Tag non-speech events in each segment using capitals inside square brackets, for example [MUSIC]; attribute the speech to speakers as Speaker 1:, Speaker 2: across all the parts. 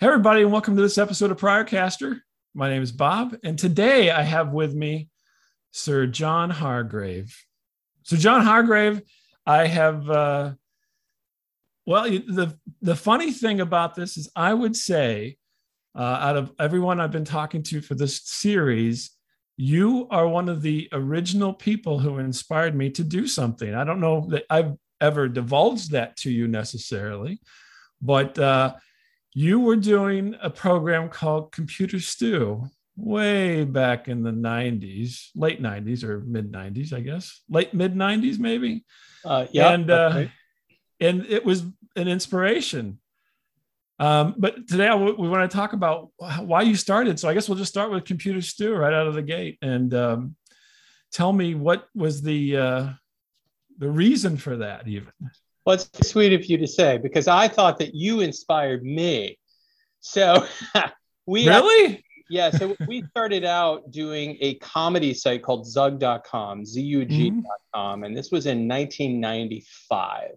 Speaker 1: Hey, everybody, and welcome to this episode of Priorcaster. My name is Bob, and today I have with me Sir John Hargrave. So, John Hargrave, I have. Uh, well, the the funny thing about this is, I would say, uh, out of everyone I've been talking to for this series, you are one of the original people who inspired me to do something. I don't know that I've ever divulged that to you necessarily, but. Uh, you were doing a program called Computer Stew way back in the 90s, late 90s or mid 90s, I guess, late mid 90s, maybe.
Speaker 2: Uh, yeah.
Speaker 1: And, uh, and it was an inspiration. Um, but today we want to talk about why you started. So I guess we'll just start with Computer Stew right out of the gate and um, tell me what was the uh, the reason for that even.
Speaker 2: Well, it's sweet of you to say because I thought that you inspired me. So [LAUGHS] we
Speaker 1: really,
Speaker 2: yeah. So we started out doing a comedy site called Zug.com, Z-U-G.com, mm-hmm. and this was in 1995.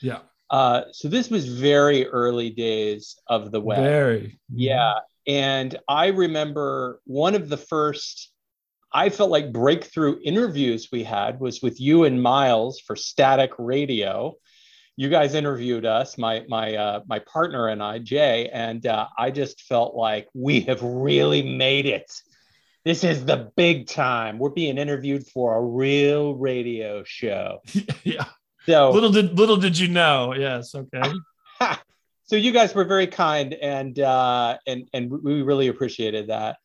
Speaker 1: Yeah.
Speaker 2: Uh, so this was very early days of the web.
Speaker 1: Very.
Speaker 2: Yeah. And I remember one of the first I felt like breakthrough interviews we had was with you and Miles for Static Radio you guys interviewed us, my my uh, my partner and I, Jay, and uh, I just felt like we have really made it. This is the big time. We're being interviewed for a real radio show. [LAUGHS]
Speaker 1: yeah. So little did little did you know. Yes. Okay. [LAUGHS]
Speaker 2: so you guys were very kind, and uh, and and we really appreciated that.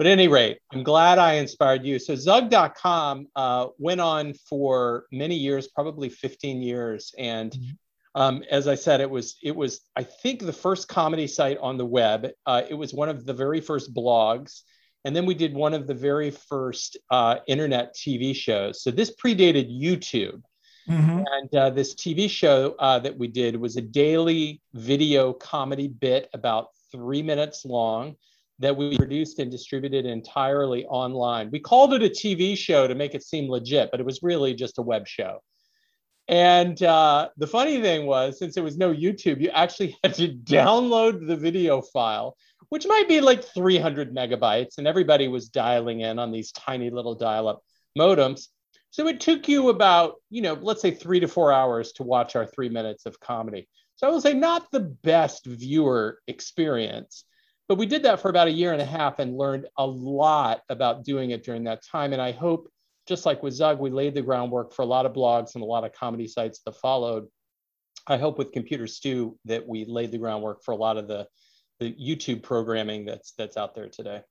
Speaker 2: But at any rate, I'm glad I inspired you. So Zug.com uh, went on for many years, probably 15 years, and mm-hmm. Um, as I said, it was it was I think the first comedy site on the web. Uh, it was one of the very first blogs, and then we did one of the very first uh, internet TV shows. So this predated YouTube. Mm-hmm. And uh, this TV show uh, that we did was a daily video comedy bit about three minutes long that we produced and distributed entirely online. We called it a TV show to make it seem legit, but it was really just a web show. And uh, the funny thing was, since there was no YouTube, you actually [LAUGHS] had to download the video file, which might be like 300 megabytes, and everybody was dialing in on these tiny little dial up modems. So it took you about, you know, let's say three to four hours to watch our three minutes of comedy. So I will say, not the best viewer experience but we did that for about a year and a half and learned a lot about doing it during that time. And I hope, just like with Zug, we laid the groundwork for a lot of blogs and a lot of comedy sites that followed. I hope with Computer Stew that we laid the groundwork for a lot of the, the YouTube programming that's that's out there today.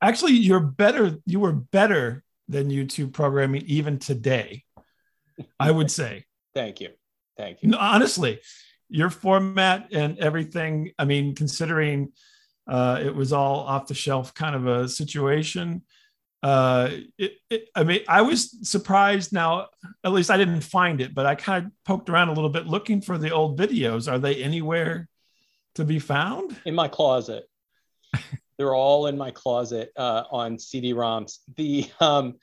Speaker 1: Actually, you're better. You were better than YouTube programming even today. I would say. [LAUGHS]
Speaker 2: Thank you. Thank you.
Speaker 1: No, honestly, your format and everything. I mean, considering uh, it was all off the shelf kind of a situation. Uh, it, it, I mean, I was surprised now, at least I didn't find it, but I kind of poked around a little bit looking for the old videos. Are they anywhere to be found?
Speaker 2: In my closet. [LAUGHS] They're all in my closet uh, on CD-ROMs. The um,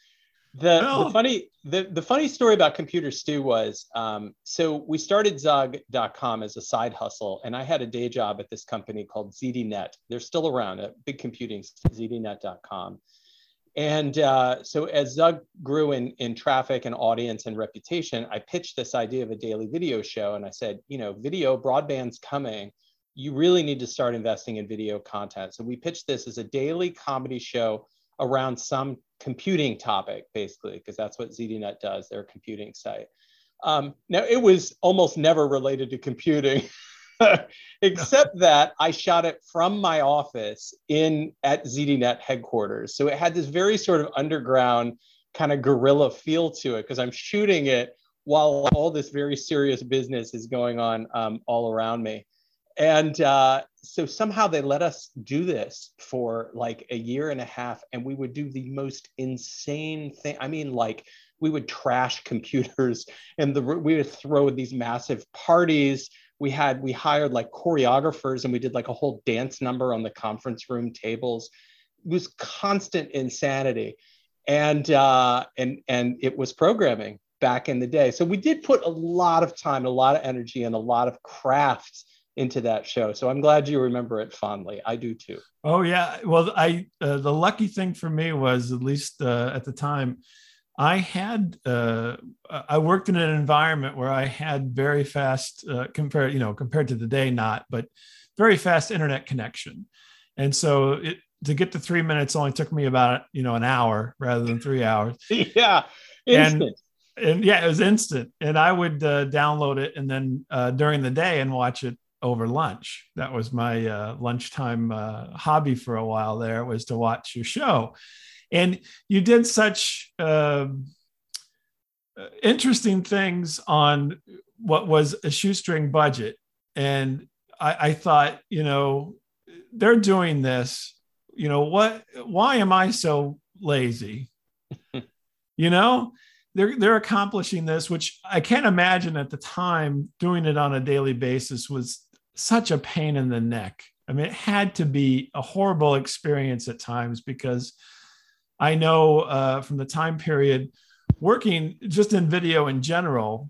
Speaker 2: the, the, funny the, the funny story about computer stew was um, so we started zug.com as a side hustle and i had a day job at this company called zdnet they're still around a big computing zdnet.com and uh, so as zug grew in, in traffic and audience and reputation i pitched this idea of a daily video show and i said you know video broadband's coming. You really need to start investing in video content. So we pitched this as a daily comedy show around some computing topic, basically, because that's what ZDNet does, their computing site. Um, now, it was almost never related to computing, [LAUGHS] [LAUGHS] except that I shot it from my office in at ZDNet headquarters. So it had this very sort of underground kind of guerrilla feel to it because I'm shooting it while all this very serious business is going on um, all around me and uh, so somehow they let us do this for like a year and a half and we would do the most insane thing i mean like we would trash [LAUGHS] computers and the we would throw these massive parties we had we hired like choreographers and we did like a whole dance number on the conference room tables it was constant insanity and uh, and and it was programming back in the day so we did put a lot of time a lot of energy and a lot of craft into that show. So I'm glad you remember it fondly. I do too.
Speaker 1: Oh yeah. Well, I uh, the lucky thing for me was at least uh, at the time, I had uh, I worked in an environment where I had very fast uh, compared you know compared to the day not but very fast internet connection, and so it, to get to three minutes only took me about you know an hour rather than three hours. [LAUGHS]
Speaker 2: yeah, instant.
Speaker 1: And, and yeah, it was instant, and I would uh, download it and then uh, during the day and watch it over lunch. That was my uh, lunchtime uh, hobby for a while. There was to watch your show, and you did such uh, interesting things on what was a shoestring budget, and I, I thought, you know, they're doing this. You know what? Why am I so lazy? [LAUGHS] you know, they're they're accomplishing this, which I can't imagine at the time doing it on a daily basis was such a pain in the neck. I mean, it had to be a horrible experience at times because I know uh, from the time period working just in video in general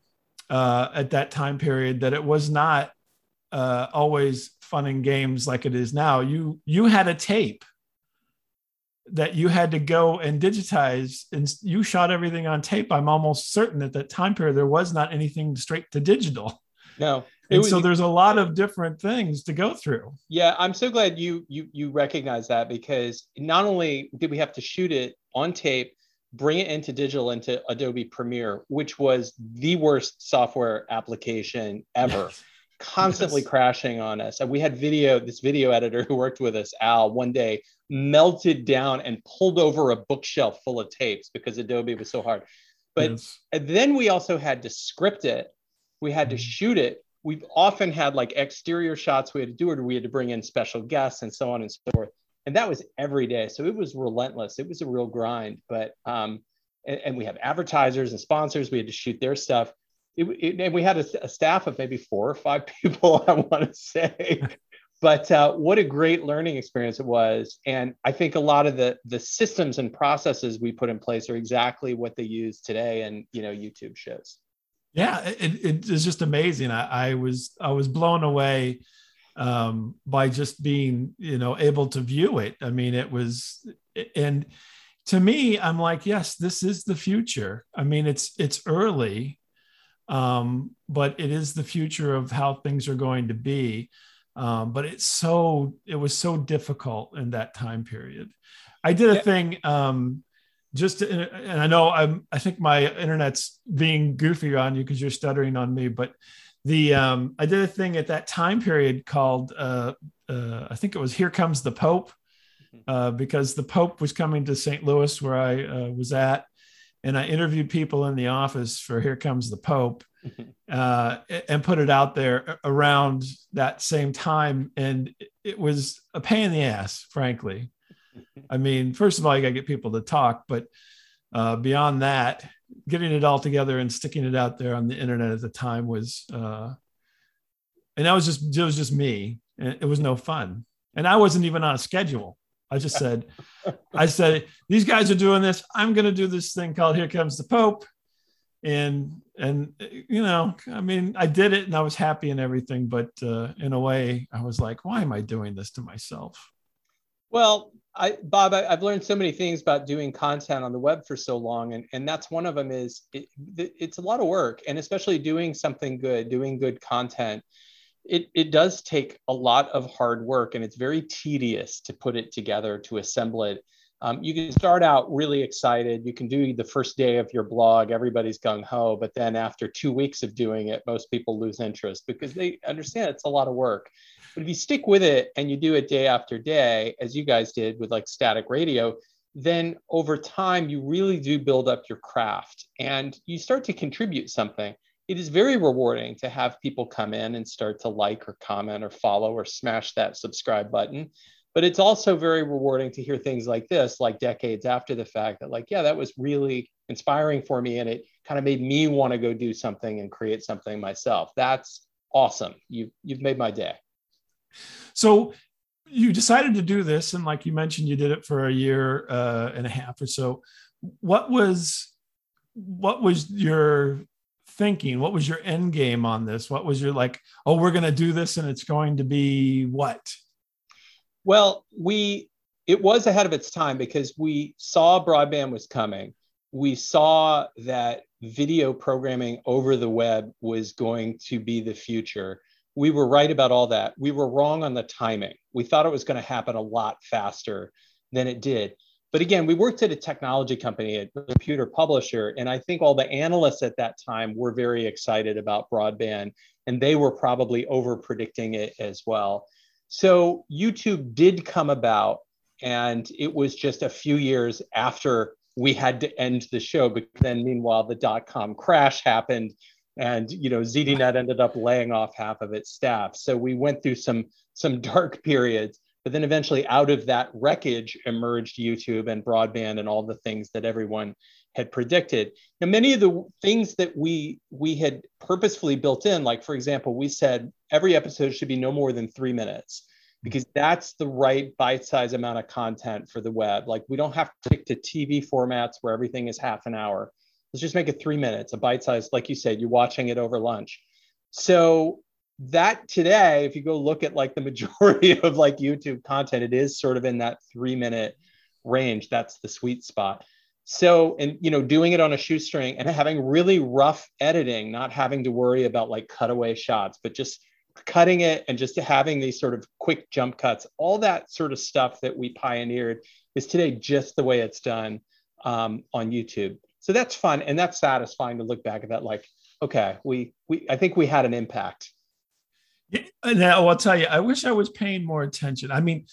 Speaker 1: uh, at that time period that it was not uh, always fun and games like it is now. You you had a tape that you had to go and digitize and you shot everything on tape. I'm almost certain at that time period there was not anything straight to digital.
Speaker 2: No
Speaker 1: and was, so there's a lot of different things to go through
Speaker 2: yeah i'm so glad you you you recognize that because not only did we have to shoot it on tape bring it into digital into adobe premiere which was the worst software application ever yes. [LAUGHS] constantly yes. crashing on us and we had video this video editor who worked with us al one day melted down and pulled over a bookshelf full of tapes because adobe was so hard but yes. then we also had to script it we had to mm-hmm. shoot it we've often had like exterior shots we had to do or we had to bring in special guests and so on and so forth. And that was every day. So it was relentless. It was a real grind. But um and, and we have advertisers and sponsors. We had to shoot their stuff. It, it, and we had a, a, staff of maybe four or five [LAUGHS] people i want to say. But uh, what a great learning experience it was. And i think a lot of the the systems and processes we put in place are exactly what they use today in you know youtube shows
Speaker 1: yeah it, it is just amazing. I, I, was i was blown away um, by just being you know able to view it. I mean it was and to me i'm like yes this is the future. I mean it's it's early um, but it is the future of how things are going to be. Um, but it's so it was so difficult in that time period. I did a thing um, just to, and I know I'm I think my internet's being goofy on you because you're stuttering on me, but the um, I did a thing at that time period called uh, uh, I think it was Here Comes the Pope mm-hmm. uh, because the Pope was coming to St. Louis where I uh, was at, and I interviewed people in the office for Here Comes the Pope. [LAUGHS] Uh, and put it out there around that same time, and it was a pain in the ass, frankly. I mean, first of all, you got to get people to talk, but uh, beyond that, getting it all together and sticking it out there on the internet at the time was, uh, and that was just it was just me. And it was no fun, and I wasn't even on a schedule. I just said, [LAUGHS] I said, these guys are doing this. I'm going to do this thing called "Here Comes the Pope," and and you know, I mean, I did it, and I was happy and everything. But uh, in a way, I was like, why am I doing this to myself?
Speaker 2: Well, I, Bob, I, have learned so many things about doing content on the web for so long, and, and that's one of them is it, it's a lot of work, and especially doing something good, doing good content. It, it does take a lot of hard work, and it's very tedious to put it together, to assemble it. Um, you can start out really excited. You can do the first day of your blog, everybody's gung ho, but then after two weeks of doing it, most people lose interest because they understand it's a lot of work. But if you stick with it and you do it day after day, as you guys did with like static radio, then over time you really do build up your craft and you start to contribute something. It is very rewarding to have people come in and start to like or comment or follow or smash that subscribe button. But it's also very rewarding to hear things like this, like decades after the fact, that, like, yeah, that was really inspiring for me. And it kind of made me want to go do something and create something myself. That's awesome. You've, you've made my day.
Speaker 1: So you decided to do this, and like you mentioned, you did it for a year uh, and a half or so. What was what was your thinking? What was your end game on this? What was your like, oh, we're going to do this and it's going to be what?
Speaker 2: Well, we it was ahead of its time because we saw broadband was coming. We saw that video programming over the web was going to be the future. We were right about all that. We were wrong on the timing. We thought it was going to happen a lot faster than it did. But again, we worked at a technology company, a computer publisher, and I think all the analysts at that time were very excited about broadband, and they were probably over predicting it as well. So YouTube did come about, and it was just a few years after we had to end the show. But then, meanwhile, the dot com crash happened, and you know ZDNet ended up laying off half of its staff. So we went through some some [LAUGHS] dark periods. But then eventually, out of that wreckage emerged YouTube and broadband and all the things that everyone had predicted. Now, many of the things that we we had purposefully built in, like for example, we said every episode should be no more than three minutes because that's the right bite-size amount of content for the web. Like we don't have to stick to TV formats where everything is half an hour. Let's just make it three minutes, a bite-size, like you said, you're watching it over lunch. So that today, if you go look at like the majority [LAUGHS] of like YouTube content, it is sort of in that three minute range. That's the sweet spot. So, and you know, doing it on a shoestring and having really rough editing, not having to worry about like cutaway shots, but just cutting it and just having these sort of quick jump cuts, all that sort of stuff that we pioneered is today just the way it's done um, on YouTube. So that's fun and that's satisfying to look back at that. Like, okay, we we I think we had an impact.
Speaker 1: Yeah, now I'll tell you, I wish I was paying more attention. I mean,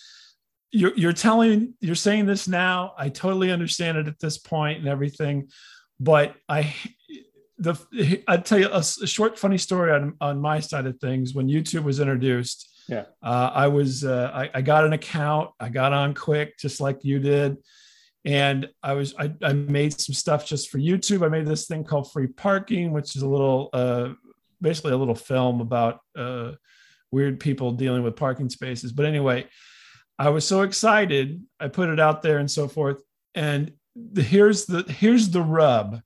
Speaker 1: you're you're telling you're saying this now. I totally understand it at this point and everything, but I the I'd tell you a, a, short funny story on on my side of things. When YouTube was introduced,
Speaker 2: yeah,
Speaker 1: uh, I was uh, I, I, got an account. I got on quick, just like you did, and I was I, I made some stuff just for YouTube. I made this thing called Free Parking, which is a little uh, basically a little film about uh, weird people dealing with parking spaces. But anyway, I was so excited. I put it out there and so forth. And the, here's the here's the rub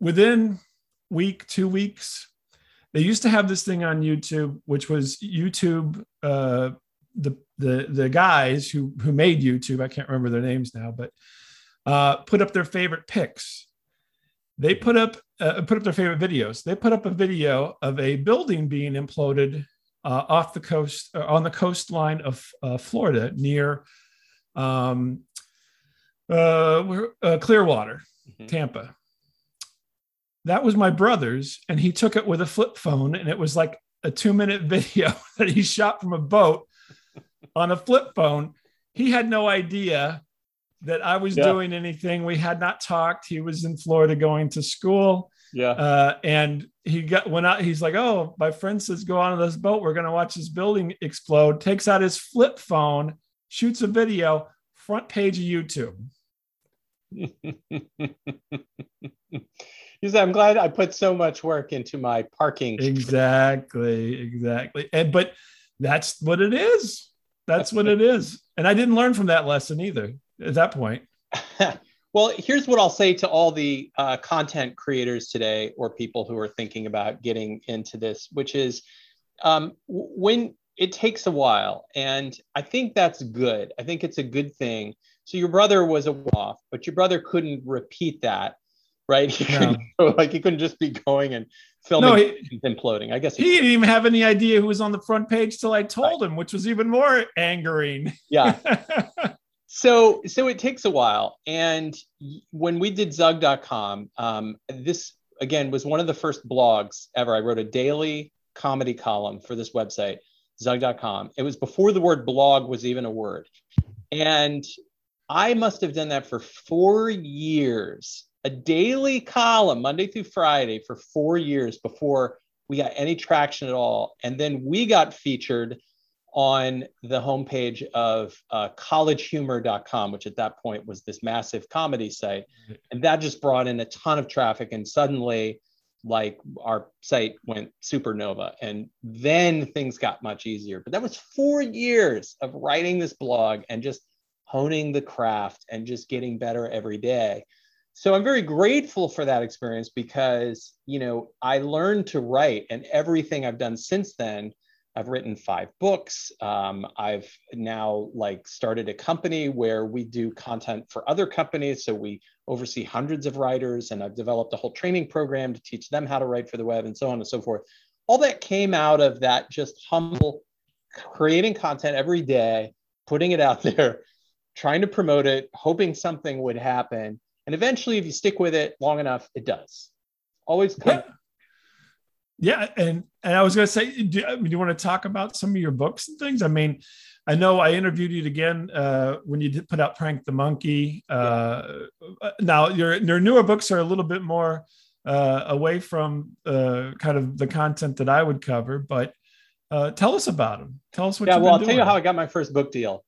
Speaker 1: within week, two weeks, they used to have this thing on YouTube, which was YouTube. Uh, the the the guys who who made YouTube, I can't remember their names now, but uh, put up their favorite picks. They put up uh, put up their favorite videos. They put up a video of a building being imploded uh, off the coast uh, on the coastline of uh, Florida near um, uh, uh, Clearwater, mm-hmm. Tampa that was my brother's and he took it with a flip phone and it was like a two minute [LAUGHS] video that he shot from a boat on a flip phone he had no idea that i was yeah. doing anything we had not talked he was in florida going to school
Speaker 2: yeah
Speaker 1: uh, and he got went out he's like oh my friend says go on to this boat we're going to watch this building explode takes out his flip phone shoots a video front page of youtube [LAUGHS]
Speaker 2: He said, I'm glad I put so much work into my parking.
Speaker 1: Exactly, exactly. And but that's what it is. That's what it is. And I didn't learn from that lesson either at that point. [LAUGHS]
Speaker 2: well, here's what I'll say to all the uh, content creators today or people who are thinking about getting into this, which is um, when it takes a while. And I think that's good. I think it's a good thing. So your brother was a off, but your brother couldn't repeat that right? [LAUGHS] He no. [LAUGHS] like he couldn't just be going and filming no, he, imploding. I guess
Speaker 1: he, he, didn't even have any idea who was on the front page till I told right. him, which was even more angering.
Speaker 2: Yeah. [LAUGHS] so so it takes a while, and when we did Zug.com, um, this again was one of the first blogs ever. I wrote a daily comedy column for this website, Zug.com. It was before the word blog was even a word, and I must have done that for four years a daily column Monday through Friday for four years before we got any traction at all. And then we got featured on the homepage of uh, collegehumor.com, which at that point was this massive comedy site. And that just brought in a ton of traffic. And suddenly, like our site went supernova. And then things got much easier. But that was four years of writing this blog and just honing the craft and just getting better every day. So I'm very grateful for that experience because, you know, I learned to write and everything I've done since then. I've written five books. Um, I've now like started a company where we do content for other companies. So we oversee hundreds of writers and I've developed a whole training program to teach them how to write for the web and so on and so forth. All that came out of that just humble creating content every day, putting it out [LAUGHS] there, trying to promote it, hoping something would happen. And eventually, if you stick with it long enough, it does. Always
Speaker 1: come. Yeah. yeah. And and I was going to say, do, do, you want to talk about some of your books and things? I mean, I know I interviewed you again uh, when you did put out Prank the Monkey. Uh, yeah. Now, your, your newer books are a little bit more uh, away from uh, kind of the content that I would cover, but uh, tell us about them. Tell us what.
Speaker 2: Yeah, well, I'll doing. tell you how I got my first book deal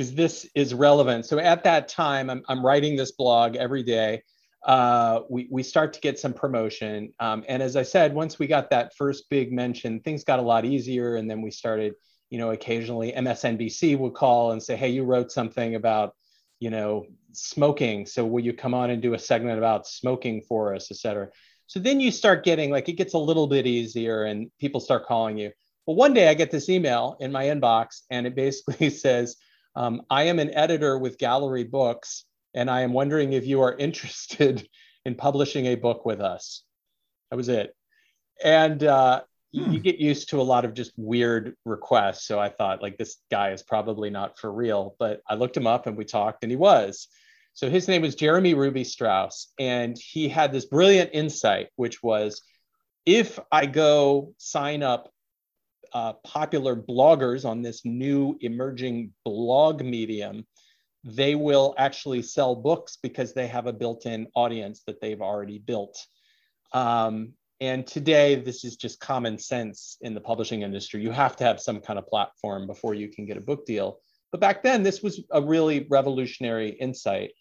Speaker 2: because this is relevant. So at that time, I'm, I'm writing this blog every day. Uh, we, we start to get some promotion. Um, and as I said, once we got that first big mention, things got a lot easier. And then we started, you know, occasionally MSNBC would call and say, hey, you wrote something about, you know, smoking. So will you come on and do a segment about smoking for us, et cetera? So then you start getting like, it gets a little bit easier and people start calling you. Well, one day I get this email in my inbox and it basically [LAUGHS] says, um, I am an editor with Gallery Books, and I am wondering if you are interested [LAUGHS] in publishing a book with us. That was it. And uh, hmm. you get used to a lot of just weird requests. So I thought, like, this guy is probably not for real. But I looked him up and we talked, and he was. So his name was Jeremy Ruby Strauss. And he had this brilliant insight, which was if I go sign up uh, popular bloggers on this new emerging blog medium, they will actually sell books because they have a built-in audience that they've already built. Um, and today, this is just common sense in the publishing industry. You have to have some kind of platform before you can get a book deal. But back then, this was a really revolutionary insight.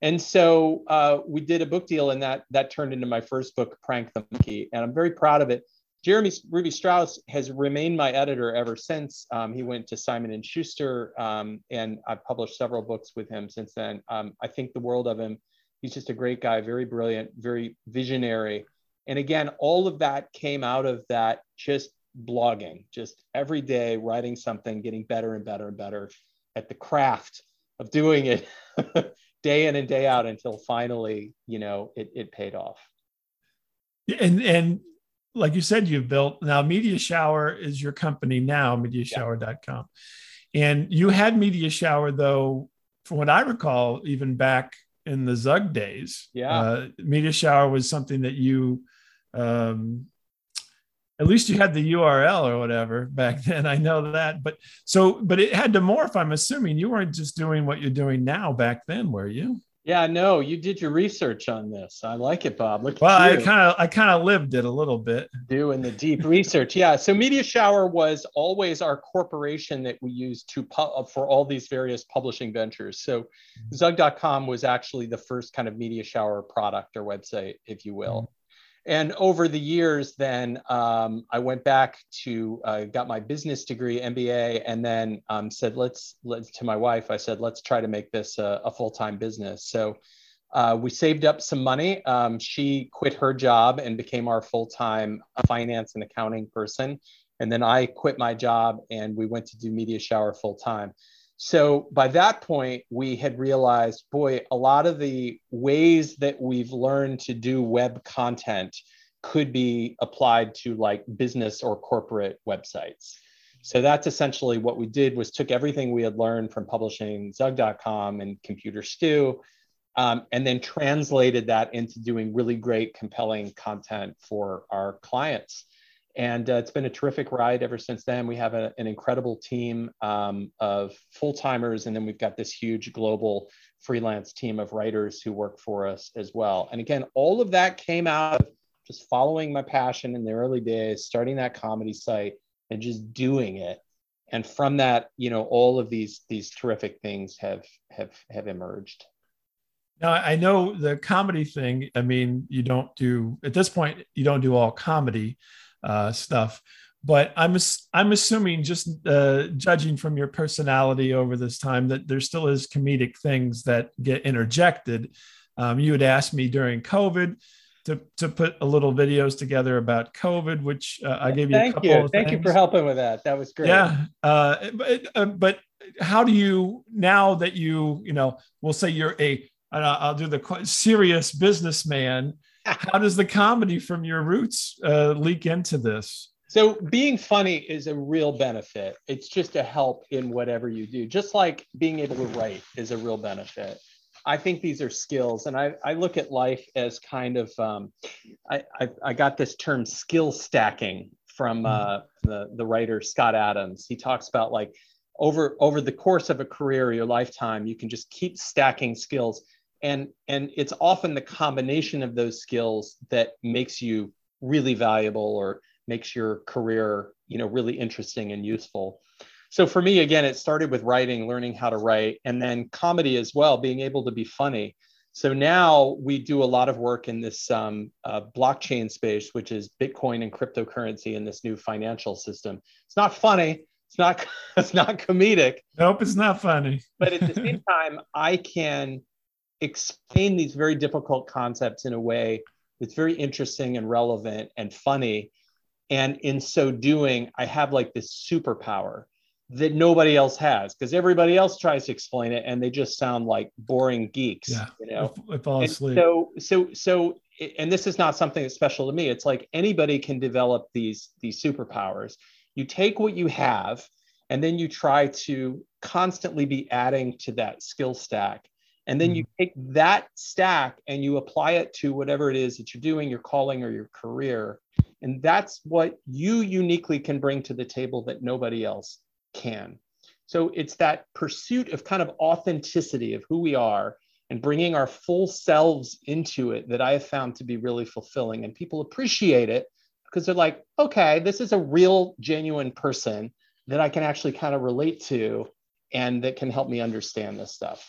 Speaker 2: And so uh, we did a book deal, and that that turned into my first book, Prank the Monkey. And I'm very proud of it Jeremy Ruby Strauss has remained my editor ever since. Um, he went to Simon and Schuster, um, and I've published several books with him since then. Um, I think the world of him. He's just a great guy, very brilliant, very visionary. And again, all of that came out of that just blogging, just every day writing something, getting better and better and better at the craft of doing it [LAUGHS] day in and day out until finally, you know, it, it paid off.
Speaker 1: And and like you said, you've built now Media Shower is your company now, mediashower.com. And you had Media Shower though, from what I recall, even back in the Zug days.
Speaker 2: Yeah. Uh,
Speaker 1: Media Shower was something that you um, at least you had the URL or whatever back [LAUGHS] then. I know that, but so, but it had to morph. I'm assuming you weren't just doing what you're doing now back then, were you?
Speaker 2: Yeah, no, you did your research on this. I like it, Bob. Look
Speaker 1: well, I kind of I kind of lived it a little bit.
Speaker 2: Doing the deep research. Yeah. So Media Shower was always our corporation that we used to pu- uh, for all these various publishing ventures. So mm-hmm. Zug.com was actually the first kind of Media Shower product or website, if you will. And over the years, then um, I went back to uh, got my business degree, MBA, and then um, said, let's let's to my wife. I said, let's try to make this a, a full time business. So uh, we saved up some money. Um, she quit her job and became our full time finance and accounting person, and then I quit my job and we went to do Media Shower full time. So by that point, we had realized, boy, a lot of the ways that we've learned to do web content could be applied to like business or corporate websites. So that's essentially what we did was took everything we had learned from publishing Zug.com and Computer Stew, um, and then translated that into doing really great, compelling content for our clients and uh, it's been a terrific ride ever since then. We have a, an incredible team um, of full timers, and then we've got this huge global freelance team of writers who work for us as well. And again, all of that came out of just following my passion in the early days, starting that comedy site, and just doing it. And from that, you know, all of these these terrific things have have have emerged.
Speaker 1: Now I know the comedy thing. I mean, you don't do at this point. You don't do all comedy uh, stuff. But I'm I'm assuming, just uh, judging from your personality over this time, that there still is comedic things that get interjected. Um, you had asked me during COVID to, to put a little videos together about COVID, which uh, I gave you
Speaker 2: Thank
Speaker 1: a couple
Speaker 2: you. Thank
Speaker 1: things.
Speaker 2: you for helping with that. That was great.
Speaker 1: Yeah. Uh, but, uh, but how do you, now that you, you know, we'll say you're a, I'll do the serious businessman, how does the comedy from your roots uh, leak into this?
Speaker 2: So being funny is a real benefit. It's just a help in whatever you do. Just like being able to write is a real benefit. I think these are skills, and I, I look at life as kind of um, I, I, I got this term skill stacking from uh, the the writer Scott Adams. He talks about like over over the course of a career, your lifetime, you can just keep stacking skills, and and it's often the combination of those skills that makes you really valuable or makes your career you know really interesting and useful. So for me again it started with writing learning how to write and then comedy as well being able to be funny. So now we do a lot of work in this um, uh, blockchain space which is bitcoin and cryptocurrency in this new financial system. It's not funny. It's not [LAUGHS] it's not comedic.
Speaker 1: Nope it's not funny.
Speaker 2: But at the [LAUGHS] same time i can explain these very difficult concepts in a way that's very interesting and relevant and funny and in so doing, I have like this superpower that nobody else has because everybody else tries to explain it and they just sound like boring geeks.
Speaker 1: Yeah,
Speaker 2: you know,
Speaker 1: I, I fall asleep.
Speaker 2: so, so, so, and this is not something that's special to me. It's like anybody can develop these these superpowers. You take what you have, and then you try to constantly be adding to that skill stack. And then you mm-hmm. take that stack and you apply it to whatever it is that you're doing, your calling or your career and that's what you uniquely can bring to the table that nobody else can. So it's that pursuit of kind of authenticity of who we are and bringing our full selves into it that I have found to be really fulfilling. And people appreciate it because they're like, okay, this is a real, genuine person that I can actually kind of relate to and that can help me understand this stuff.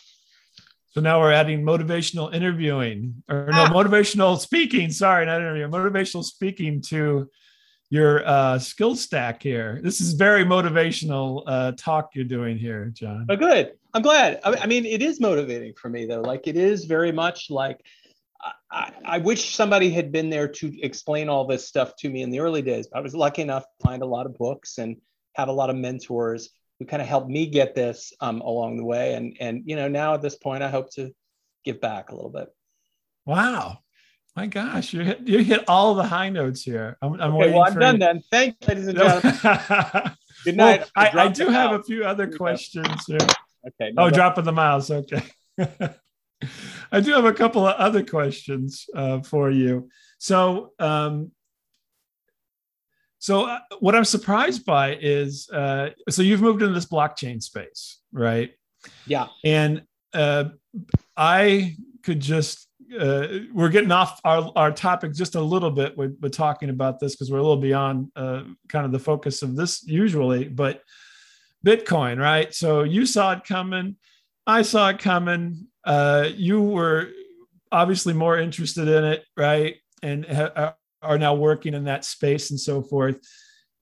Speaker 1: So now we're adding motivational interviewing or no, ah. motivational speaking. Sorry, not interview, motivational speaking to your uh, skill stack here. This is very motivational uh, talk you're doing here, John.
Speaker 2: Oh, good. I'm glad. I, I mean, it is motivating for me though. Like it is very much like I, I, wish somebody had been there to explain all this stuff to me in the early days. I was lucky enough to find a lot of books and have a lot of mentors who kind of helped me get this um, along the way. And and you know now at this point, I hope to give back a little bit.
Speaker 1: Wow. My gosh, you hit, you hit all the high notes here. I'm, I'm
Speaker 2: okay, well, I'm done you. then. Thanks, ladies and gentlemen. [LAUGHS] Good night.
Speaker 1: Well, I, I, do have a few other questions here. Okay. No, oh, dropping the mouse. Okay. [LAUGHS] I do have a couple of other questions uh, for you. So, um, so uh, what I'm surprised by is, uh, so you've moved into this blockchain space, right?
Speaker 2: Yeah.
Speaker 1: And uh, I could just, uh, we're getting off our, our topic just a little bit with, with talking about this because we're a little beyond uh, kind of the focus of this usually, but Bitcoin, right? So you saw it coming. I saw it coming. Uh, you were obviously more interested in it, right? And ha- are now working in that space and so forth.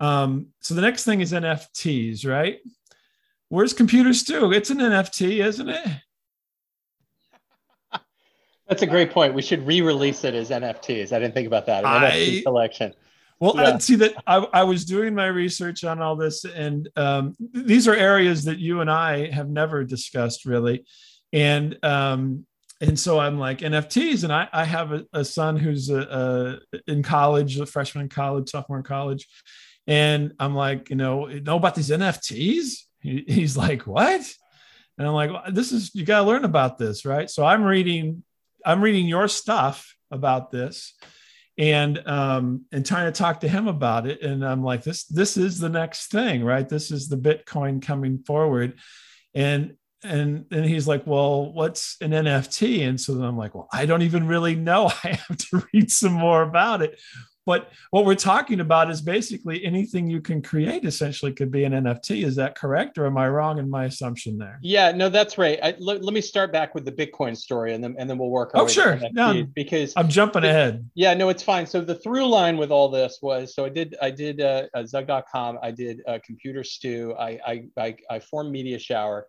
Speaker 1: Um, so the next thing is NFTs, right? Where's Computer Stew? It's an NFT, isn't it?
Speaker 2: That's a great point. We should re-release it as NFTs. I didn't think about that. I, NFT collection.
Speaker 1: Well, yeah. I see that I, I, was doing my research on all this, and um, these are areas that you and I have never discussed really. And um, and so I'm like NFTs, and I, I have a, a son who's a, a, in college, a freshman in college, sophomore in college, and I'm like, you know, know about these NFTs? He, he's like, what? And I'm like, well, this is you got to learn about this, right? So I'm reading, I'm reading your stuff about this, and um, and trying to talk to him about it, and I'm like, this this is the next thing, right? This is the Bitcoin coming forward, and and and he's like well what's an nft and so then i'm like well i don't even really know. [LAUGHS] I have to read some more about it. But what we're talking about is basically anything you can create essentially could be an nft is that correct or am i wrong in my assumption there?
Speaker 2: Yeah no that's right. I, let, let me start back with the bitcoin story and then and then we'll work on it.
Speaker 1: oh sure. No,
Speaker 2: because
Speaker 1: i'm jumping
Speaker 2: it,
Speaker 1: ahead.
Speaker 2: yeah no it's fine. So the through line with all this was so i did i did uh, uh zug.com i did uh, computer stew I, I i i formed media shower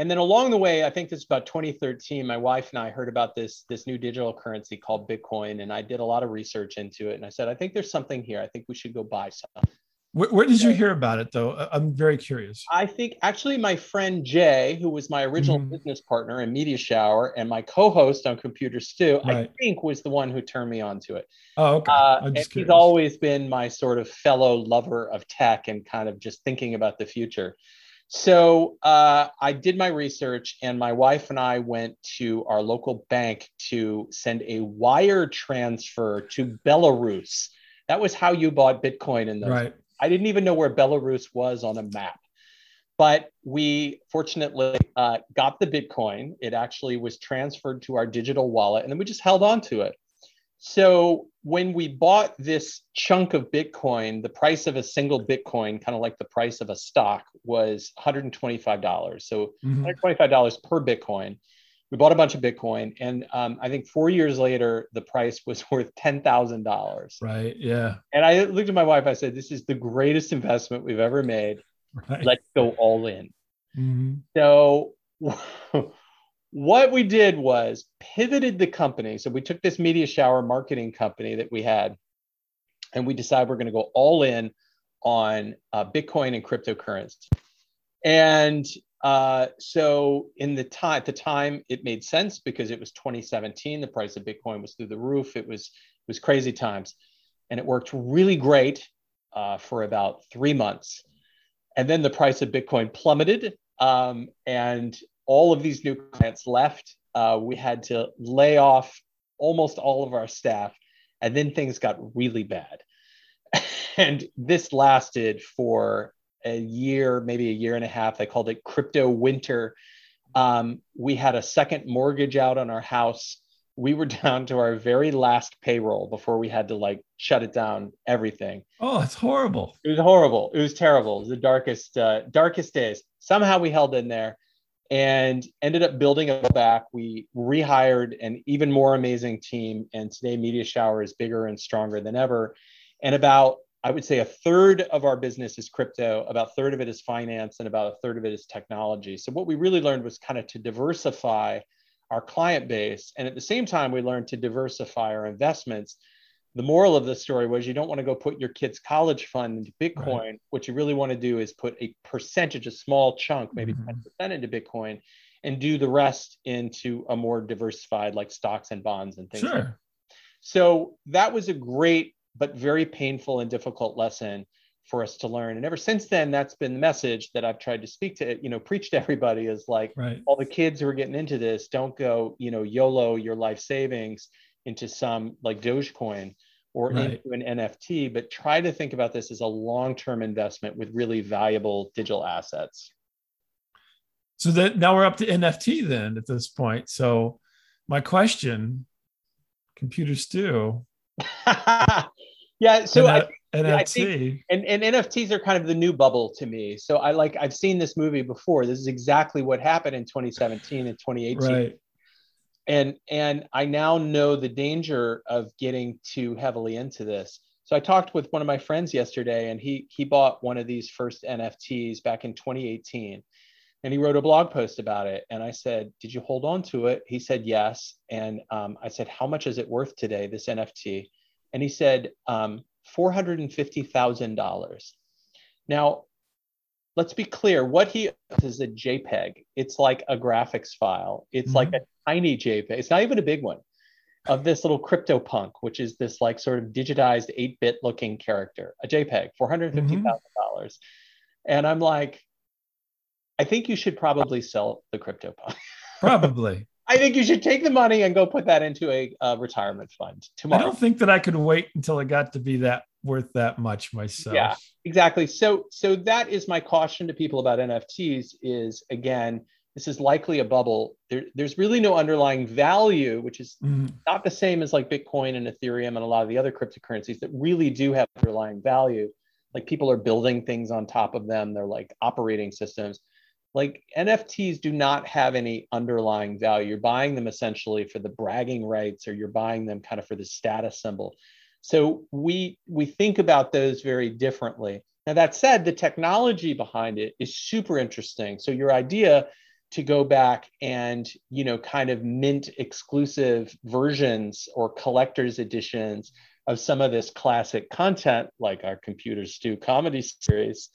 Speaker 2: and then along the way, I think this is about 2013. My wife and I heard about this this new digital currency called Bitcoin, and I did a lot of research into it. And I said, I think there's something here. I think we should go buy some.
Speaker 1: Where, where, did you hear about it, though? I'm very curious.
Speaker 2: I think actually my friend Jay, who was my original mm-hmm. business partner in Media Shower and my co-host on Computer Stew, right. I think was the one who turned me on to it.
Speaker 1: Oh, okay. Uh,
Speaker 2: and he's always been my sort of fellow lover of tech and kind of just thinking about the future. So uh, I did my research, and my wife and I went to our local bank to send a wire transfer to Belarus. That was how you bought Bitcoin in those.
Speaker 1: Right.
Speaker 2: I didn't even know where Belarus was on a map. But we fortunately uh, got the Bitcoin. It actually was transferred to our digital wallet, and then we just held on to it. So when we bought this chunk of Bitcoin, the price of a single Bitcoin, kind of like the price of a stock, was $125. So mm-hmm. $125 per Bitcoin. We bought a bunch of Bitcoin, and um, I think four years later, the price [LAUGHS] was worth ten thousand dollars.
Speaker 1: Right. Yeah.
Speaker 2: And I looked at my wife. I said, "This is the greatest investment we've ever made. [LAUGHS] Right. Let's go all in." Mm-hmm. So what we did was pivoted the company. So we took this media shower marketing company that we had, and we decided we're going to go all in on uh, Bitcoin and cryptocurrency. And uh, so in the time at the time, it made sense because it was 2017. The price of Bitcoin was through the roof. It was it was crazy times, and it worked really great uh, for about three months. And then the price of Bitcoin plummeted, um, and all of these new clients left. Uh, we had to lay off almost all of our staff, and then things got really bad. [LAUGHS] and this lasted for a year, maybe a year and a half. They called it crypto winter. Um, we had a second mortgage out on our house. We were [LAUGHS] down to our very last payroll before we had to like shut it down, everything.
Speaker 1: Oh, it's horrible.
Speaker 2: It was horrible. It was terrible. It was the darkest, uh, darkest days. Somehow we held in there and ended up building a back. We rehired an even more amazing team, and today Media Shower is bigger and stronger than ever. And about, I would say, a third of our business is crypto, about a third of it is finance, and about a third of it is technology. So what we really learned was kind of to diversify our client base, and at the same time, we learned to diversify our investments the moral of the story was you don't want to go put your kid's college fund into Bitcoin. Right. What you really want to do is put a percentage, a small chunk, maybe mm-hmm. 10% into Bitcoin, and do the rest into a more diversified, like stocks and bonds and things.
Speaker 1: Sure. Like that.
Speaker 2: So that was a great but very painful and difficult lesson for us to learn. And ever since then, that's been the message that I've tried to speak to, you know, preach to everybody is like
Speaker 1: right.
Speaker 2: all the kids who are getting into this, don't go, you know, YOLO your life savings into some like Dogecoin or right. into an NFT, but try to think about this as a long-term investment with really valuable digital assets.
Speaker 1: So that now we're up to NFT then at this point. So my question, computer stew. [LAUGHS]
Speaker 2: yeah. So I,
Speaker 1: NFT. I think,
Speaker 2: and, and NFTs are kind of the new bubble to me. So I like I've seen this movie before. This is exactly what happened in 2017 and 2018.
Speaker 1: Right
Speaker 2: and and i now know the danger of getting too heavily into this. So i talked with one of my friends yesterday and he he bought one of these first nfts back in 2018 and he wrote a blog post about it. And i said did you hold on to it? He said yes. And um, i said how much is it worth today this nft and he said um, $450000 now let's be clear what he is a jpeg it's like a graphics file it's mm-hmm. like a tiny JPEG. It's not even a big one of this little CryptoPunk, which is this like sort of digitized 8-bit looking character, a JPEG, $450,000. Mm-hmm. And I'm like, I think you should probably sell the CryptoPunk.
Speaker 1: Probably. [LAUGHS]
Speaker 2: I think you should take the money and go put that into a retirement fund tomorrow.
Speaker 1: I don't think that I could wait until it got to be that worth that much myself.
Speaker 2: Yeah, exactly. So so that is my caution to people about NFTs is again, this is likely a bubble. There, there's really no underlying value, which is mm-hmm. not the same as like Bitcoin and Ethereum and a lot of the other cryptocurrencies that really do have underlying value. Like people are building things on top of them, they're like operating systems. Like NFTs do not have any underlying value. You're buying them essentially for the bragging rights, or you're buying them kind of for the status symbol. So we we think about those very differently. Now that said, the technology behind it is super interesting. So your idea to go back and you know kind of mint exclusive versions or collector's editions of some of this classic content like our computer stew comedy series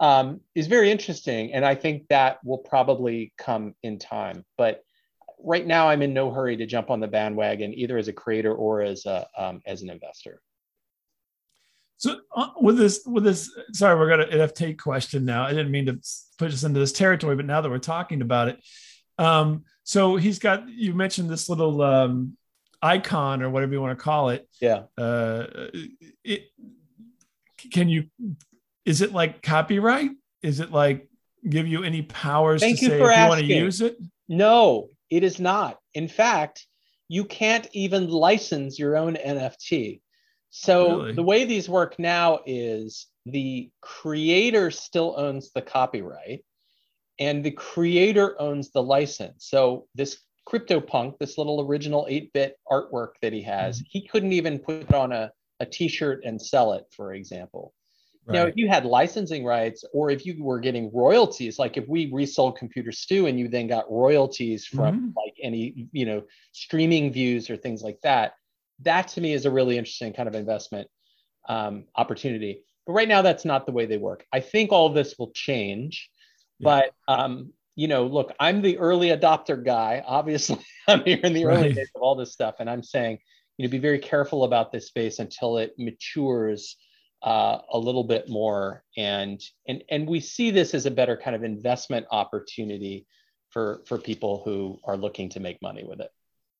Speaker 2: um, is very interesting and i think that will probably come in time but right now i'm in no hurry to jump on the bandwagon either as a creator or as a um, as an investor
Speaker 1: so uh, with this, with this, sorry, we're gonna NFT question now. I didn't mean to push us into this territory, but now that we're talking about it, um, so he's got. You mentioned this little um, icon or whatever you want to call it.
Speaker 2: Yeah.
Speaker 1: Uh, it, can you? Is it like copyright? Is it like give you any powers
Speaker 2: Thank
Speaker 1: to
Speaker 2: you
Speaker 1: say if
Speaker 2: asking.
Speaker 1: you want to use it?
Speaker 2: No, it is not. In fact, you can't even license your own NFT. So
Speaker 1: Really?
Speaker 2: the way these work now is the creator still owns the copyright and the creator owns the license. So this CryptoPunk, this little original 8-bit artwork that he has, mm-hmm. he couldn't even put it on a, a t-shirt and sell it, for example. Now,
Speaker 1: Right.
Speaker 2: if you had licensing rights or if you were getting royalties, like if we resold Computer Stew and you then got royalties from
Speaker 1: Mhm.
Speaker 2: like any, you know, streaming views or things like that, that to me is a really interesting kind of investment um, opportunity. But right now, that's not the way they work. I think all of this will change.
Speaker 1: Yeah.
Speaker 2: But, um, you know, look, I'm the early adopter guy. Obviously, [LAUGHS] I'm here in the early days of all this stuff. And I'm saying, you know, be very careful about this space until it matures uh, a little bit more. And, and, and we see this as a better kind of investment opportunity for, for people who are looking to make money with it.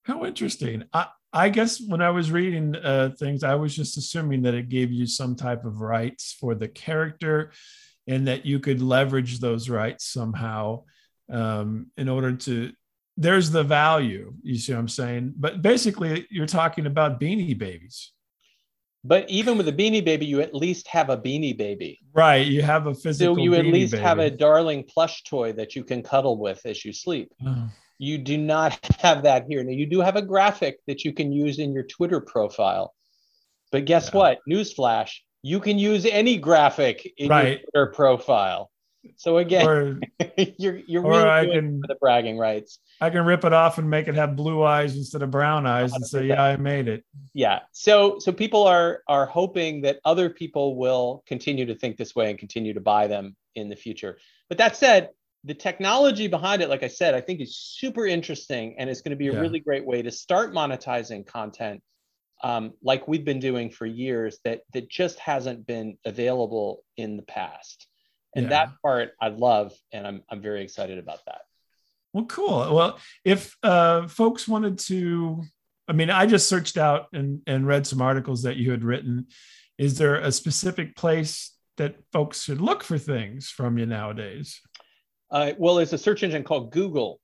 Speaker 1: How interesting. I, I guess when I was reading uh, things, I was just assuming that it gave you some type of rights for the character and that you could leverage those rights somehow um, in order to. There's the value, you see what I'm saying? But basically, you're talking about beanie babies.
Speaker 2: But even with a beanie baby, you at least have a beanie baby.
Speaker 1: Right. You have a physical.
Speaker 2: So you at least
Speaker 1: Baby.
Speaker 2: have a darling plush toy that you can cuddle with as you sleep.
Speaker 1: Oh,
Speaker 2: You do not [LAUGHS] have that here. Now you do have a graphic that you can use in your Twitter profile. But guess
Speaker 1: Yeah.
Speaker 2: what? Newsflash, you can use any graphic in your Twitter profile. So again,
Speaker 1: or [LAUGHS]
Speaker 2: you're you're
Speaker 1: or
Speaker 2: really
Speaker 1: I can-
Speaker 2: for the bragging rights.
Speaker 1: I can rip it off and make it have blue eyes instead of brown eyes and say, "Yeah, I made it."
Speaker 2: Yeah. So so people are are hoping that other people will continue to think this way and continue to buy them in the future. But that said, the technology behind it, like I said, I think is super interesting and it's going to be a
Speaker 1: Yeah.
Speaker 2: really great way to start monetizing content um, like we've been doing for years that that just hasn't been available in the past. And
Speaker 1: Yeah.
Speaker 2: that part I love and I'm I'm very excited about that.
Speaker 1: Well, cool. Well, if uh, folks wanted to, I mean, I just searched out and, and read some articles that you had written. Is there a specific place that folks should look for things from you nowadays?
Speaker 2: Uh, well, there's a search engine called Google.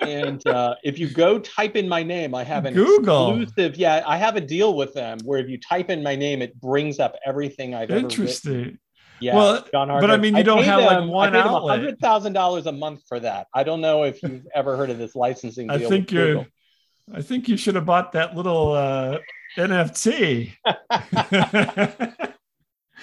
Speaker 2: and uh, if you go type in my name, I have an
Speaker 1: Google.
Speaker 2: exclusive. Yeah, I have a deal with them where if you type in my name, it brings up everything I've ever written.
Speaker 1: Interesting.
Speaker 2: Yeah,
Speaker 1: Well,
Speaker 2: John
Speaker 1: but I mean, you don't
Speaker 2: pay
Speaker 1: have, like,
Speaker 2: them-
Speaker 1: one
Speaker 2: I
Speaker 1: outlet.
Speaker 2: hundred thousand dollars a month for that. I don't know if you've ever heard of this licensing
Speaker 1: I think you're.
Speaker 2: Google.
Speaker 1: I think you should have bought that little uh, NFT. [LAUGHS]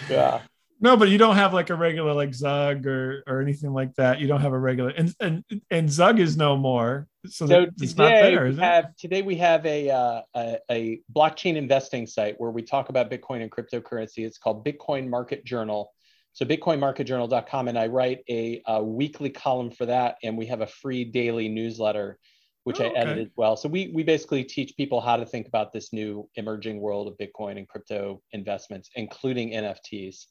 Speaker 2: Yeah.
Speaker 1: no, but you don't have like a regular like Zug or or anything like that. You don't have a regular and and and Zug is no more. So,
Speaker 2: So
Speaker 1: it's not
Speaker 2: today
Speaker 1: there,
Speaker 2: we
Speaker 1: it?
Speaker 2: have today we have a, uh, a a blockchain investing site where we talk about Bitcoin and cryptocurrency. It's called Bitcoin Market Journal. So bitcoinmarketjournal.com, and I write a, a weekly column for that, and we have a free daily newsletter, which
Speaker 1: Oh,
Speaker 2: I edit as well. So we we basically teach people how to think about this new emerging world of Bitcoin and crypto investments, including NFTs.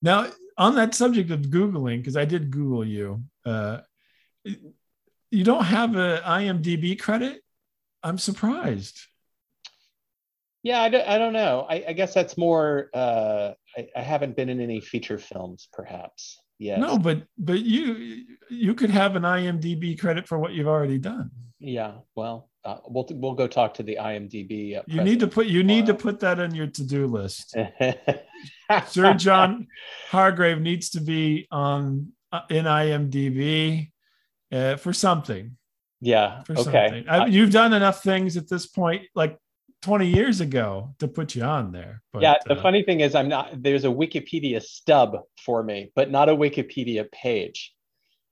Speaker 1: Now, on that subject of Googling, because I did Google you, uh, you don't have a IMDb credit. I'm surprised.
Speaker 2: Yeah, I don't, I don't know. I, I guess that's more. Uh, I, I haven't been in any feature films, perhaps. Yes.
Speaker 1: No, but but you you could have an IMDb credit for what you've already done.
Speaker 2: Yeah, well, uh, we'll we'll go talk to the IMDb.
Speaker 1: You need to put you need to put that on your to do list. [LAUGHS] Sir John Hargrave needs to be on uh, in IMDb uh, for something.
Speaker 2: Yeah.
Speaker 1: For
Speaker 2: Okay.
Speaker 1: something. I, you've done enough things at this point, like 20 years ago, to put you on there. But,
Speaker 2: yeah. The
Speaker 1: uh,
Speaker 2: funny thing is, I'm not. There's a Wikipedia stub for me, but not a Wikipedia page.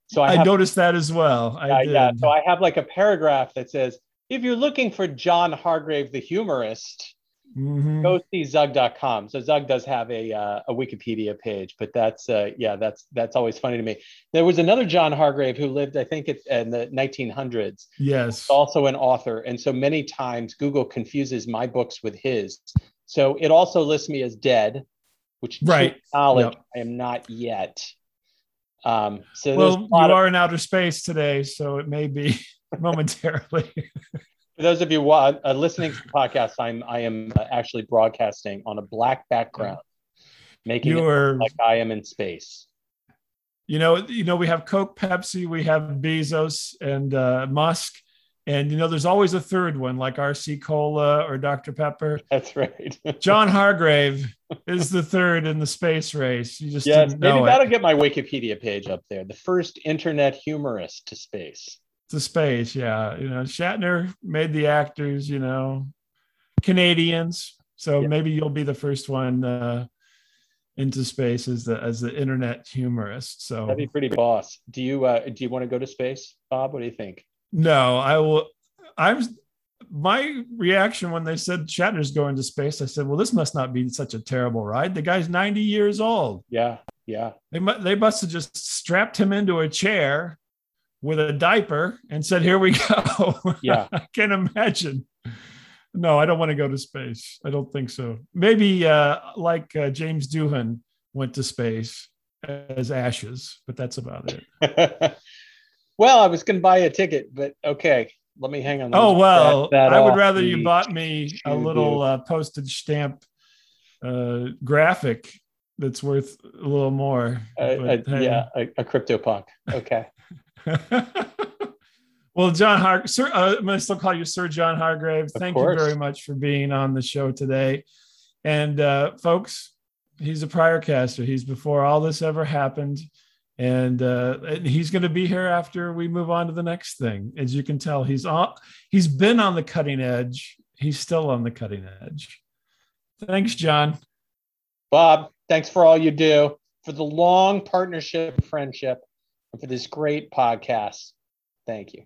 Speaker 1: so I, have, noticed that as well.
Speaker 2: I yeah, yeah. So I have like a paragraph that says, if you're looking for John Hargrave, the humorist, mm-hmm. go see Zug.com. So Zug does have a uh, a Wikipedia page, but that's uh, yeah, that's that's always funny to me. There was another John Hargrave who lived, I think, it, in the 1900s.
Speaker 1: Yes,
Speaker 2: also an author, and so many times Google confuses my books with his. So it also lists me as dead, which
Speaker 1: right
Speaker 2: knowledge yep. I am not yet. Um, so
Speaker 1: well, you of, are in outer space today, so it may be [LAUGHS] momentarily. [LAUGHS]
Speaker 2: For those of you uh, listening to the podcast, I'm I am uh, actually broadcasting on a black background, making you it are, like I am in space.
Speaker 1: You know, you know, we have Coke, Pepsi, we have Bezos and uh, Musk, and you know, there's always a third one, like RC Cola or Dr. Pepper.
Speaker 2: That's right. [LAUGHS]
Speaker 1: John Hargrave is the third in the space race. You just yes,
Speaker 2: maybe that'll it. get my Wikipedia page up there. The first internet humorist to space.
Speaker 1: To space, yeah. You know, Shatner made the actors. You know, Canadians. So yeah. maybe you'll be the first one uh, into space as the as the internet humorist. So
Speaker 2: that'd be pretty boss. Do you uh, do you want to go to space, Bob? What do you think?
Speaker 1: No, I will. I'm my reaction when they said Shatner's going to space. I said, "Well, this must not be such a terrible ride. The guy's 90 years old."
Speaker 2: Yeah, yeah.
Speaker 1: They they must have just strapped him into a chair with a diaper and said, "Here we
Speaker 2: go." [LAUGHS] Yeah,
Speaker 1: I can't imagine. No, I don't want to go to space. I don't think so. Maybe uh, like uh, James Doohan went to space as ashes, but that's about it. [LAUGHS]
Speaker 2: Well, I was going to buy a ticket, but okay. Let me hang on.
Speaker 1: Oh well, that, that I would rather you bought me a little uh, postage stamp uh, graphic that's worth a little more.
Speaker 2: Uh, but, hey. Yeah, a, a crypto punk. Okay. [LAUGHS]
Speaker 1: well, John Har, Sir, uh, I'm going to still call you Sir John Hargrave. Of Thank course. you very much for being on the show today. And uh, folks, he's a prior caster. He's before all this ever happened and uh, he's going to be here after we move on to the next thing. As you can tell, he's on. He's been on the cutting edge. He's still on the cutting edge. Thanks, John.
Speaker 2: Bob, thanks for all you do for the long partnership, friendship, and for this great podcast. Thank you.